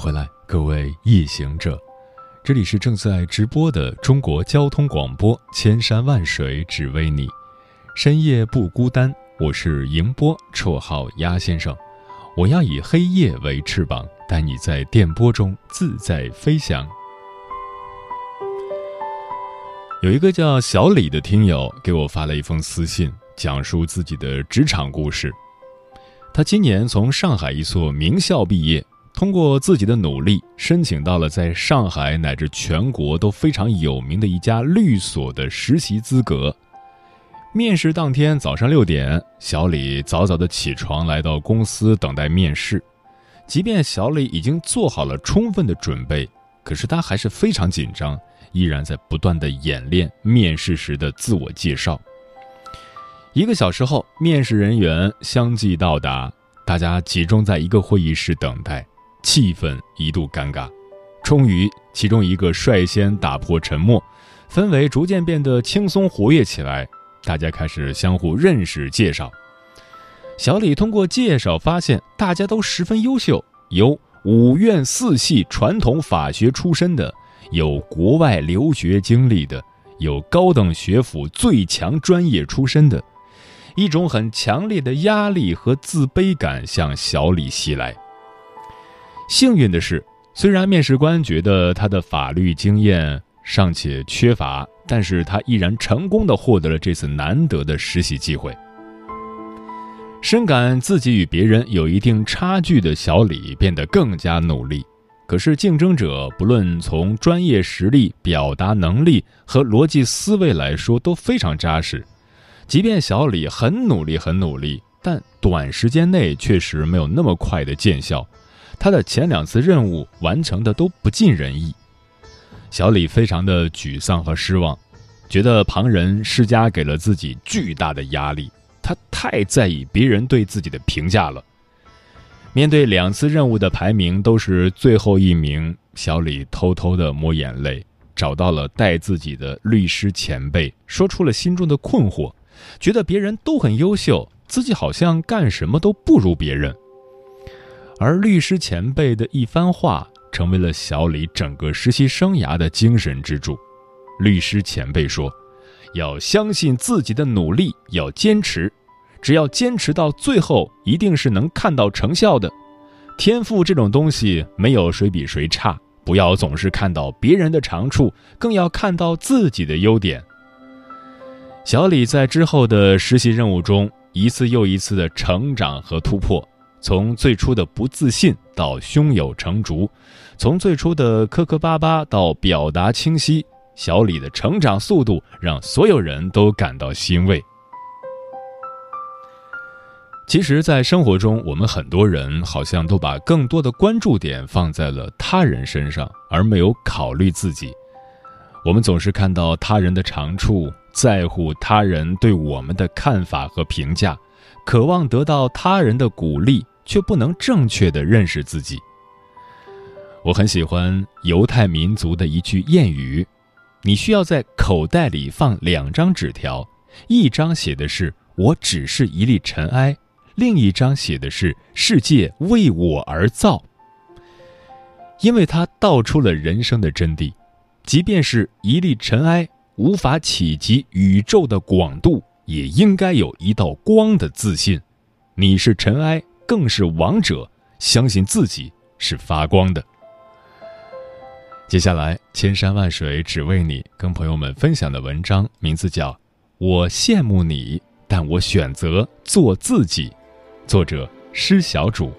回来，各位夜行者，这里是正在直播的中国交通广播，千山万水只为你，深夜不孤单。我是迎波，绰号鸭先生。我要以黑夜为翅膀，带你在电波中自在飞翔。有一个叫小李的听友给我发了一封私信，讲述自己的职场故事。他今年从上海一所名校毕业。通过自己的努力，申请到了在上海乃至全国都非常有名的一家律所的实习资格。面试当天早上六点，小李早早的起床来到公司等待面试。即便小李已经做好了充分的准备，可是他还是非常紧张，依然在不断的演练面试时的自我介绍。一个小时后，面试人员相继到达，大家集中在一个会议室等待。气氛一度尴尬，终于，其中一个率先打破沉默，氛围逐渐变得轻松活跃起来。大家开始相互认识、介绍。小李通过介绍发现，大家都十分优秀，有五院四系传统法学出身的，有国外留学经历的，有高等学府最强专业出身的。一种很强烈的压力和自卑感向小李袭来。幸运的是，虽然面试官觉得他的法律经验尚且缺乏，但是他依然成功的获得了这次难得的实习机会。深感自己与别人有一定差距的小李变得更加努力。可是竞争者不论从专业实力、表达能力和逻辑思维来说都非常扎实。即便小李很努力、很努力，但短时间内确实没有那么快的见效。他的前两次任务完成的都不尽人意，小李非常的沮丧和失望，觉得旁人施加给了自己巨大的压力，他太在意别人对自己的评价了。面对两次任务的排名都是最后一名，小李偷偷的抹眼泪，找到了带自己的律师前辈，说出了心中的困惑，觉得别人都很优秀，自己好像干什么都不如别人。而律师前辈的一番话，成为了小李整个实习生涯的精神支柱。律师前辈说：“要相信自己的努力，要坚持，只要坚持到最后，一定是能看到成效的。天赋这种东西，没有谁比谁差，不要总是看到别人的长处，更要看到自己的优点。”小李在之后的实习任务中，一次又一次的成长和突破。从最初的不自信到胸有成竹，从最初的磕磕巴巴到表达清晰，小李的成长速度让所有人都感到欣慰。其实，在生活中，我们很多人好像都把更多的关注点放在了他人身上，而没有考虑自己。我们总是看到他人的长处，在乎他人对我们的看法和评价，渴望得到他人的鼓励。却不能正确的认识自己。我很喜欢犹太民族的一句谚语：“你需要在口袋里放两张纸条，一张写的是‘我只是一粒尘埃’，另一张写的是‘世界为我而造’。”因为它道出了人生的真谛：即便是一粒尘埃，无法企及宇宙的广度，也应该有一道光的自信。你是尘埃。更是王者，相信自己是发光的。接下来，千山万水只为你，跟朋友们分享的文章名字叫《我羡慕你，但我选择做自己》，作者施小主。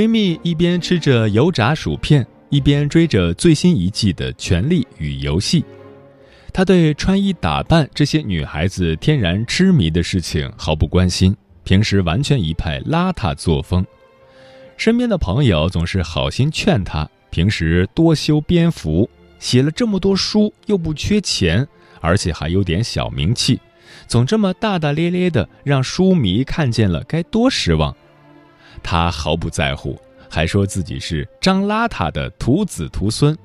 闺蜜一边吃着油炸薯片，一边追着最新一季的《权力与游戏》。她对穿衣打扮这些女孩子天然痴迷的事情毫不关心，平时完全一派邋遢作风。身边的朋友总是好心劝她，平时多修边幅，写了这么多书又不缺钱，而且还有点小名气，总这么大大咧咧的，让书迷看见了该多失望。他毫不在乎，还说自己是张邋遢的徒子徒孙。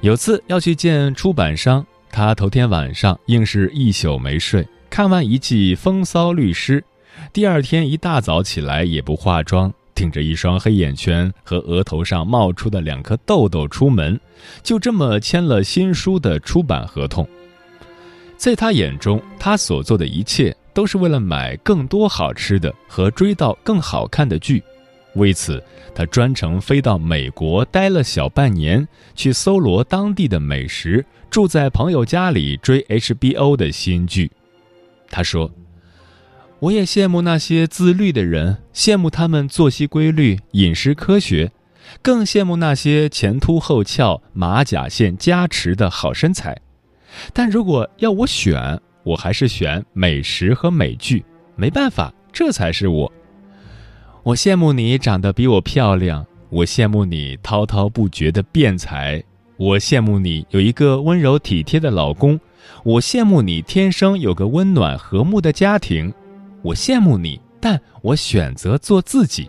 有次要去见出版商，他头天晚上硬是一宿没睡，看完一季《风骚律师》，第二天一大早起来也不化妆，顶着一双黑眼圈和额头上冒出的两颗痘痘出门，就这么签了新书的出版合同。在他眼中，他所做的一切。都是为了买更多好吃的和追到更好看的剧，为此他专程飞到美国待了小半年，去搜罗当地的美食，住在朋友家里追 HBO 的新剧。他说：“我也羡慕那些自律的人，羡慕他们作息规律、饮食科学，更羡慕那些前凸后翘、马甲线加持的好身材。但如果要我选，”我还是选美食和美剧，没办法，这才是我。我羡慕你长得比我漂亮，我羡慕你滔滔不绝的辩才，我羡慕你有一个温柔体贴的老公，我羡慕你天生有个温暖和睦的家庭，我羡慕你，但我选择做自己，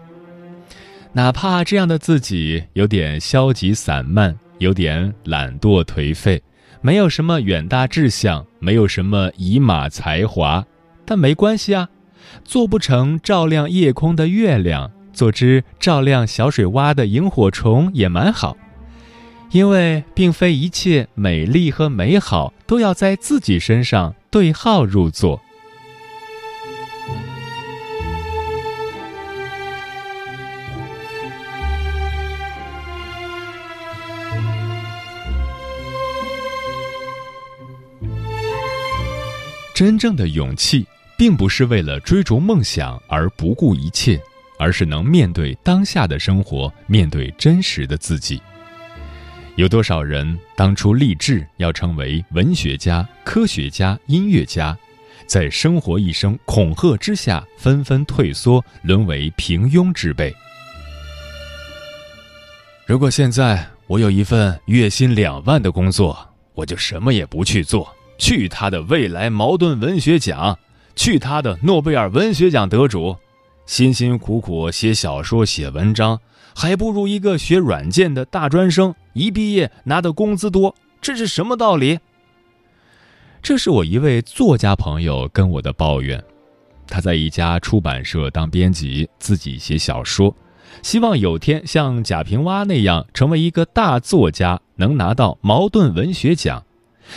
哪怕这样的自己有点消极散漫，有点懒惰颓废。没有什么远大志向，没有什么以马才华，但没关系啊，做不成照亮夜空的月亮，做只照亮小水洼的萤火虫也蛮好。因为并非一切美丽和美好都要在自己身上对号入座。真正的勇气，并不是为了追逐梦想而不顾一切，而是能面对当下的生活，面对真实的自己。有多少人当初立志要成为文学家、科学家、音乐家，在生活一声恐吓之下，纷纷退缩，沦为平庸之辈？如果现在我有一份月薪两万的工作，我就什么也不去做。去他的未来矛盾文学奖，去他的诺贝尔文学奖得主，辛辛苦苦写小说写文章，还不如一个学软件的大专生一毕业拿的工资多，这是什么道理？这是我一位作家朋友跟我的抱怨，他在一家出版社当编辑，自己写小说，希望有天像贾平凹那样成为一个大作家，能拿到茅盾文学奖。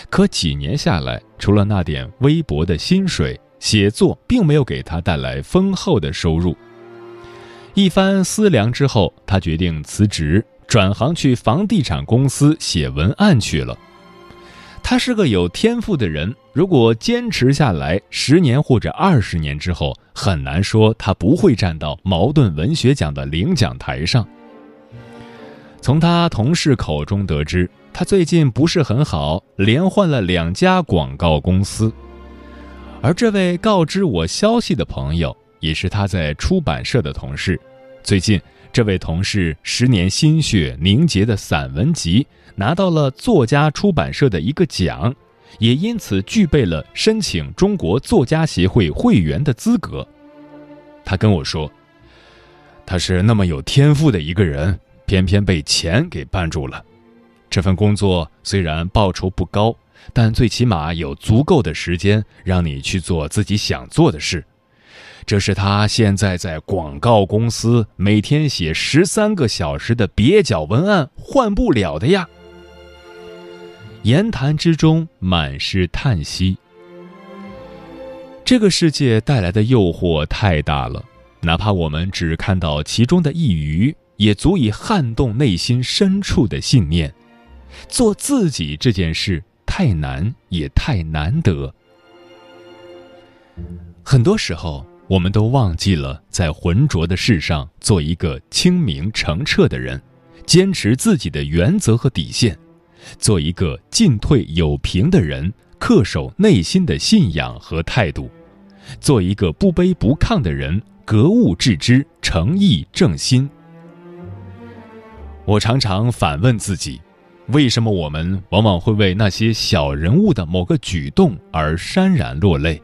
可几年下来，除了那点微薄的薪水，写作并没有给他带来丰厚的收入。一番思量之后，他决定辞职，转行去房地产公司写文案去了。他是个有天赋的人，如果坚持下来，十年或者二十年之后，很难说他不会站到茅盾文学奖的领奖台上。从他同事口中得知。他最近不是很好，连换了两家广告公司。而这位告知我消息的朋友，也是他在出版社的同事。最近，这位同事十年心血凝结的散文集拿到了作家出版社的一个奖，也因此具备了申请中国作家协会会员的资格。他跟我说，他是那么有天赋的一个人，偏偏被钱给绊住了。这份工作虽然报酬不高，但最起码有足够的时间让你去做自己想做的事。这是他现在在广告公司每天写十三个小时的蹩脚文案换不了的呀。言谈之中满是叹息。这个世界带来的诱惑太大了，哪怕我们只看到其中的一隅，也足以撼动内心深处的信念。做自己这件事太难，也太难得。很多时候，我们都忘记了在浑浊的世上做一个清明澄澈的人，坚持自己的原则和底线，做一个进退有凭的人，恪守内心的信仰和态度，做一个不卑不亢的人，格物致知，诚意正心。我常常反问自己，为什么我们往往会为那些小人物的某个举动而潸然落泪？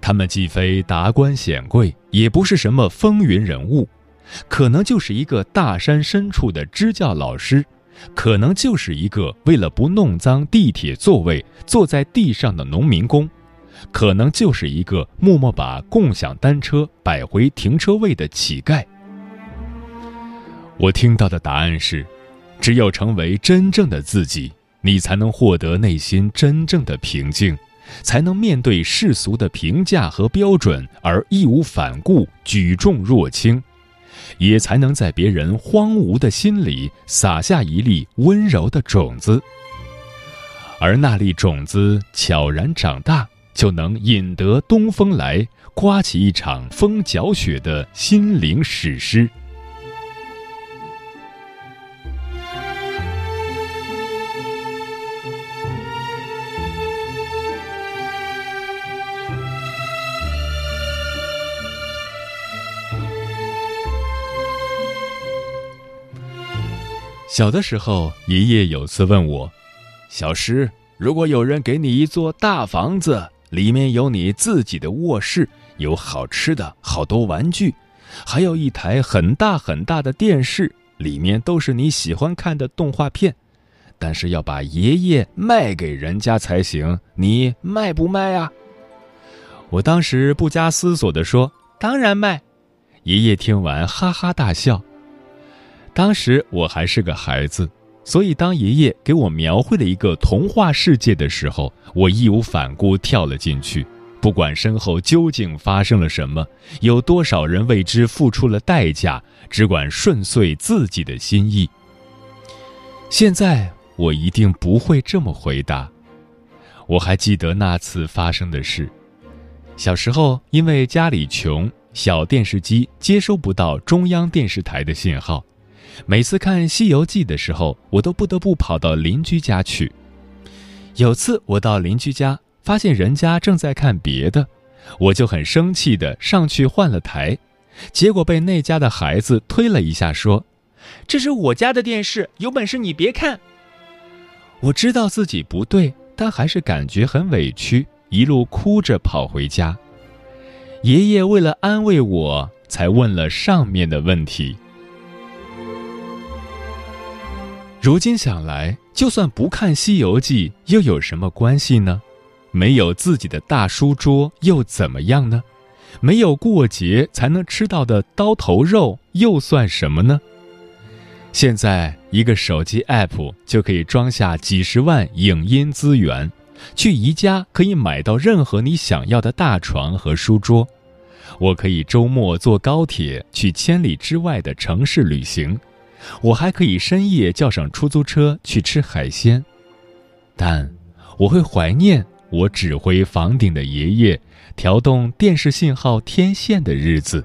他们既非达官显贵，也不是什么风云人物，可能就是一个大山深处的支教老师，可能就是一个为了不弄脏地铁座位坐在地上的农民工，可能就是一个默默把共享单车摆回停车位的乞丐。我听到的答案是：只有成为真正的自己，你才能获得内心真正的平静。才能面对世俗的评价和标准而义无反顾、举重若轻，也才能在别人荒芜的心里撒下一粒温柔的种子。而那粒种子悄然长大，就能引得东风来，刮起一场风搅雪的心灵史诗。小的时候，爷爷有次问我：“小诗，如果有人给你一座大房子，里面有你自己的卧室，有好吃的，好多玩具，还有一台很大很大的电视，里面都是你喜欢看的动画片，但是要把爷爷卖给人家才行，你卖不卖啊？”我当时不加思索地说：“当然卖。”爷爷听完哈哈大笑。当时我还是个孩子，所以当爷爷给我描绘了一个童话世界的时候，我义无反顾跳了进去，不管身后究竟发生了什么，有多少人为之付出了代价，只管顺遂自己的心意。现在我一定不会这么回答。我还记得那次发生的事：小时候因为家里穷，小电视机接收不到中央电视台的信号。每次看《西游记》的时候，我都不得不跑到邻居家去。有次我到邻居家，发现人家正在看别的，我就很生气的上去换了台，结果被那家的孩子推了一下，说：“这是我家的电视，有本事你别看。”我知道自己不对，但还是感觉很委屈，一路哭着跑回家。爷爷为了安慰我，才问了上面的问题。如今想来，就算不看《西游记》，又有什么关系呢？没有自己的大书桌又怎么样呢？没有过节才能吃到的刀头肉又算什么呢？现在一个手机 app 就可以装下几十万影音资源，去宜家可以买到任何你想要的大床和书桌。我可以周末坐高铁去千里之外的城市旅行。我还可以深夜叫上出租车去吃海鲜，但我会怀念我指挥房顶的爷爷调动电视信号天线的日子。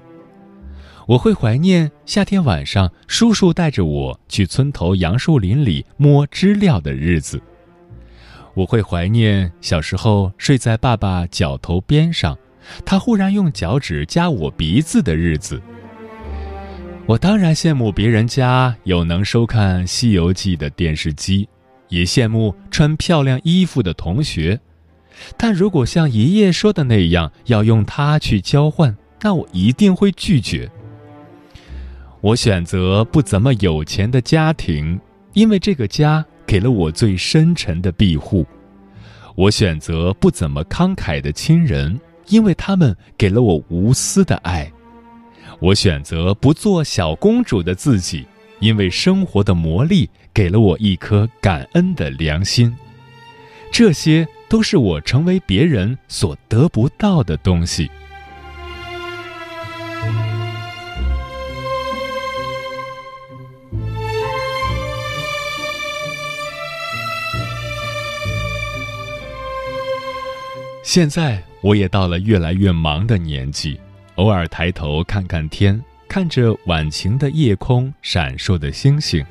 我会怀念夏天晚上叔叔带着我去村头杨树林里摸知了的日子。我会怀念小时候睡在爸爸脚头边上，他忽然用脚趾夹我鼻子的日子。我当然羡慕别人家有能收看《西游记》的电视机，也羡慕穿漂亮衣服的同学，但如果像爷爷说的那样要用它去交换，那我一定会拒绝。我选择不怎么有钱的家庭，因为这个家给了我最深沉的庇护；我选择不怎么慷慨的亲人，因为他们给了我无私的爱。我选择不做小公主的自己，因为生活的磨砺给了我一颗感恩的良心。这些都是我成为别人所得不到的东西。现在我也到了越来越忙的年纪。偶尔抬头看看天，看着晚晴的夜空闪烁的星星，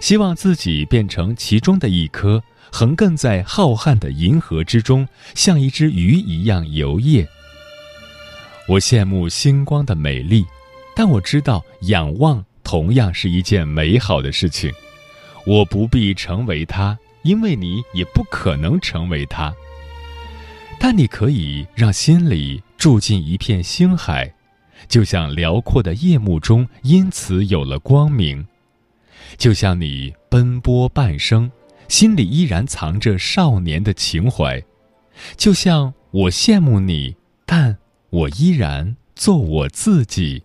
希望自己变成其中的一颗，横亘在浩瀚的银河之中，像一只鱼一样游曳。我羡慕星光的美丽，但我知道仰望同样是一件美好的事情。我不必成为它，因为你也不可能成为它。但你可以让心里住进一片星海，就像辽阔的夜幕中因此有了光明；就像你奔波半生，心里依然藏着少年的情怀；就像我羡慕你，但。我依然做我自己。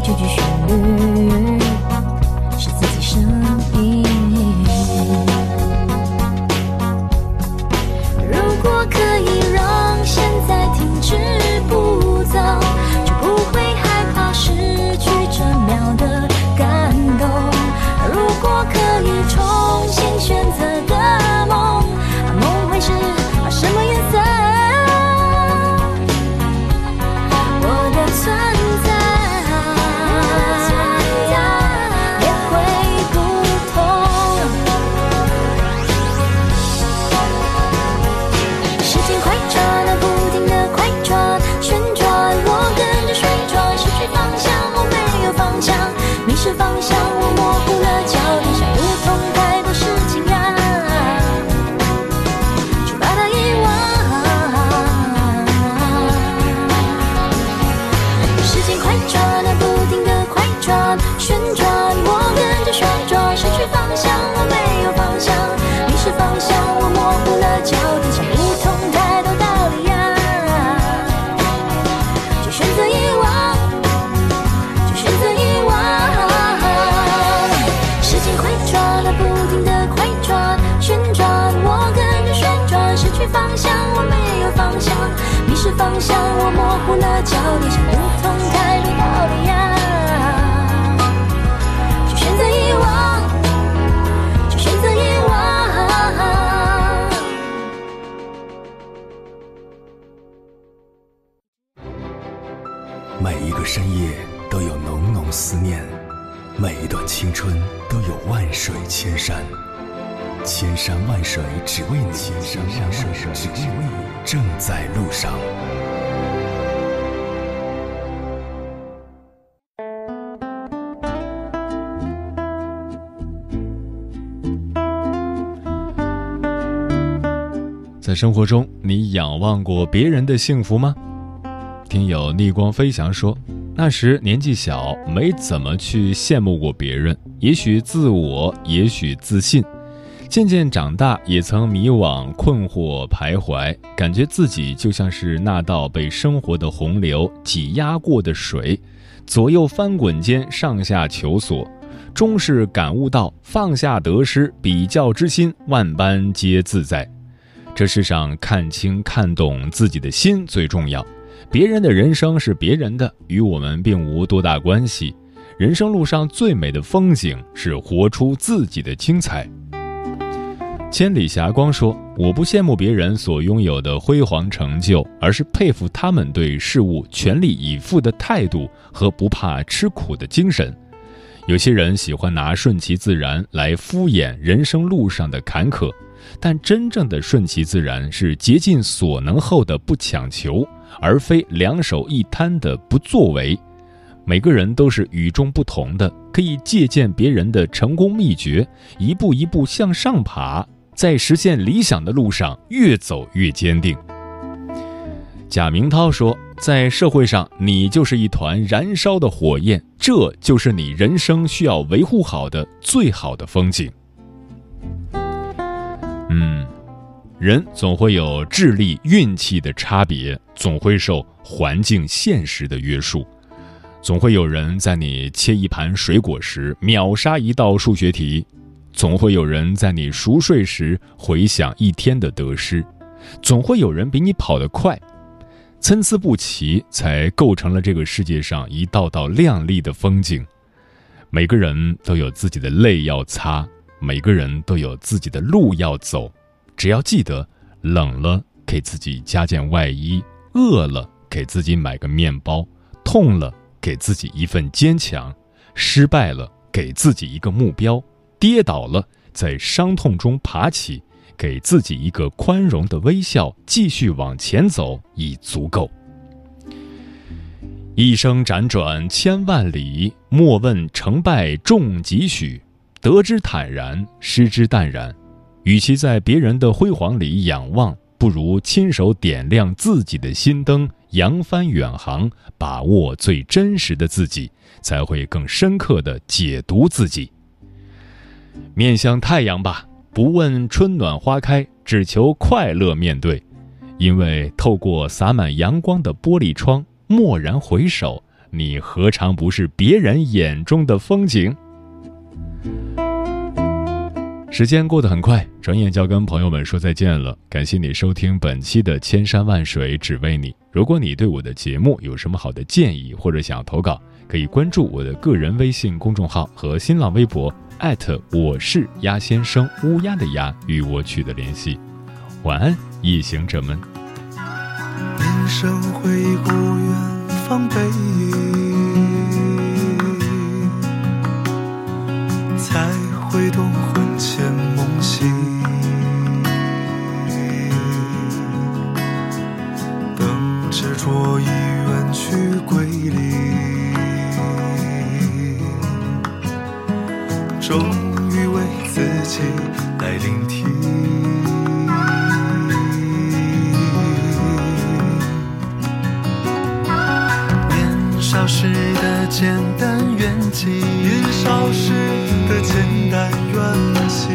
几句旋律方向。我模糊了焦点，想不通开路到底呀？就选择遗忘，就选择遗忘。每一个深夜都有浓浓思念，每一段青春都有万水千山。千山万水只为你，千山万水只为你，正在路上。在生活中，你仰望过别人的幸福吗？听友逆光飞翔说，那时年纪小，没怎么去羡慕过别人，也许自我，也许自信。渐渐长大，也曾迷惘、困惑、徘徊，感觉自己就像是那道被生活的洪流挤压过的水，左右翻滚间上下求索，终是感悟到放下得失、比较之心，万般皆自在。这世上看清、看懂自己的心最重要，别人的人生是别人的，与我们并无多大关系。人生路上最美的风景是活出自己的精彩。千里霞光说：“我不羡慕别人所拥有的辉煌成就，而是佩服他们对事物全力以赴的态度和不怕吃苦的精神。有些人喜欢拿顺其自然来敷衍人生路上的坎坷，但真正的顺其自然是竭尽所能后的不强求，而非两手一摊的不作为。每个人都是与众不同的，可以借鉴别人的成功秘诀，一步一步向上爬。”在实现理想的路上，越走越坚定。贾明涛说：“在社会上，你就是一团燃烧的火焰，这就是你人生需要维护好的最好的风景。”嗯，人总会有智力、运气的差别，总会受环境、现实的约束，总会有人在你切一盘水果时秒杀一道数学题。总会有人在你熟睡时回想一天的得失，总会有人比你跑得快，参差不齐才构成了这个世界上一道道亮丽的风景。每个人都有自己的泪要擦，每个人都有自己的路要走。只要记得，冷了给自己加件外衣，饿了给自己买个面包，痛了给自己一份坚强，失败了给自己一个目标。跌倒了，在伤痛中爬起，给自己一个宽容的微笑，继续往前走已足够。一生辗转千万里，莫问成败重几许，得之坦然，失之淡然。与其在别人的辉煌里仰望，不如亲手点亮自己的心灯，扬帆远航，把握最真实的自己，才会更深刻的解读自己。面向太阳吧，不问春暖花开，只求快乐面对。因为透过洒满阳光的玻璃窗，蓦然回首，你何尝不是别人眼中的风景？时间过得很快，转眼就要跟朋友们说再见了。感谢你收听本期的《千山万水只为你》。如果你对我的节目有什么好的建议，或者想要投稿，可以关注我的个人微信公众号和新浪微博。艾特我是鸭先生，乌鸦的鸭，与我取得联系。晚安，夜行者们。年少回顾远方背影，才会懂魂牵梦系。等执着已远去归零。来聆听。年少时的简单愿景，年少时的简单愿心，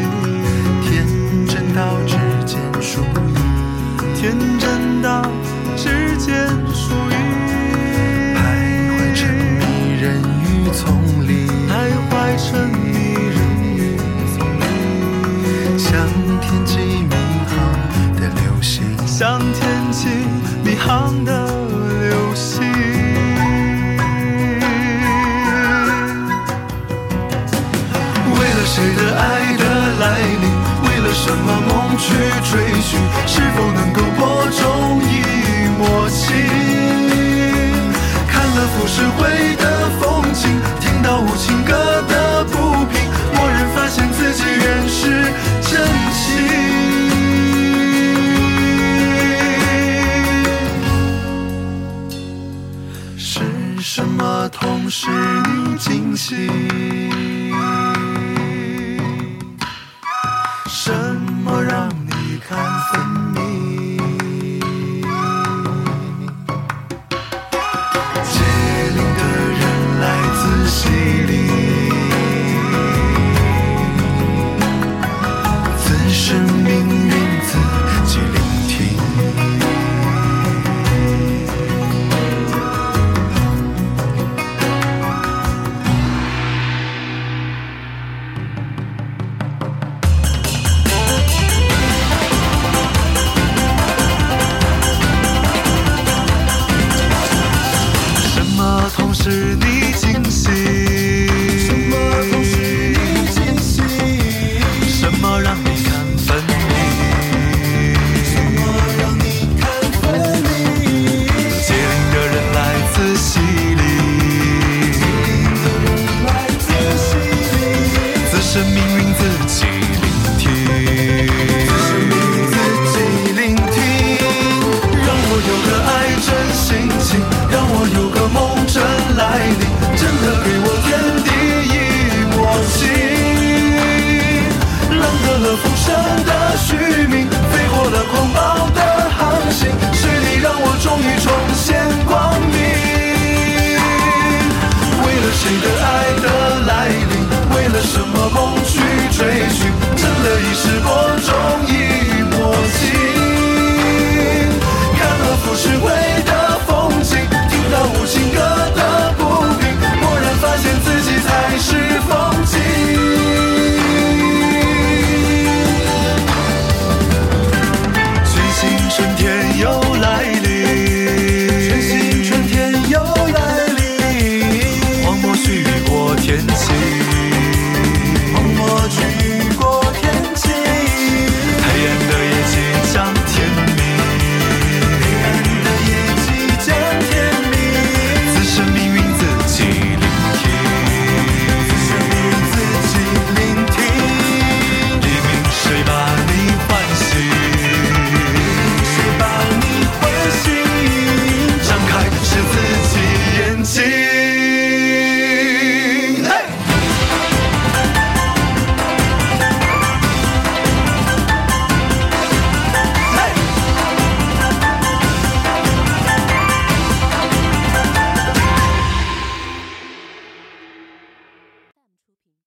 岭，自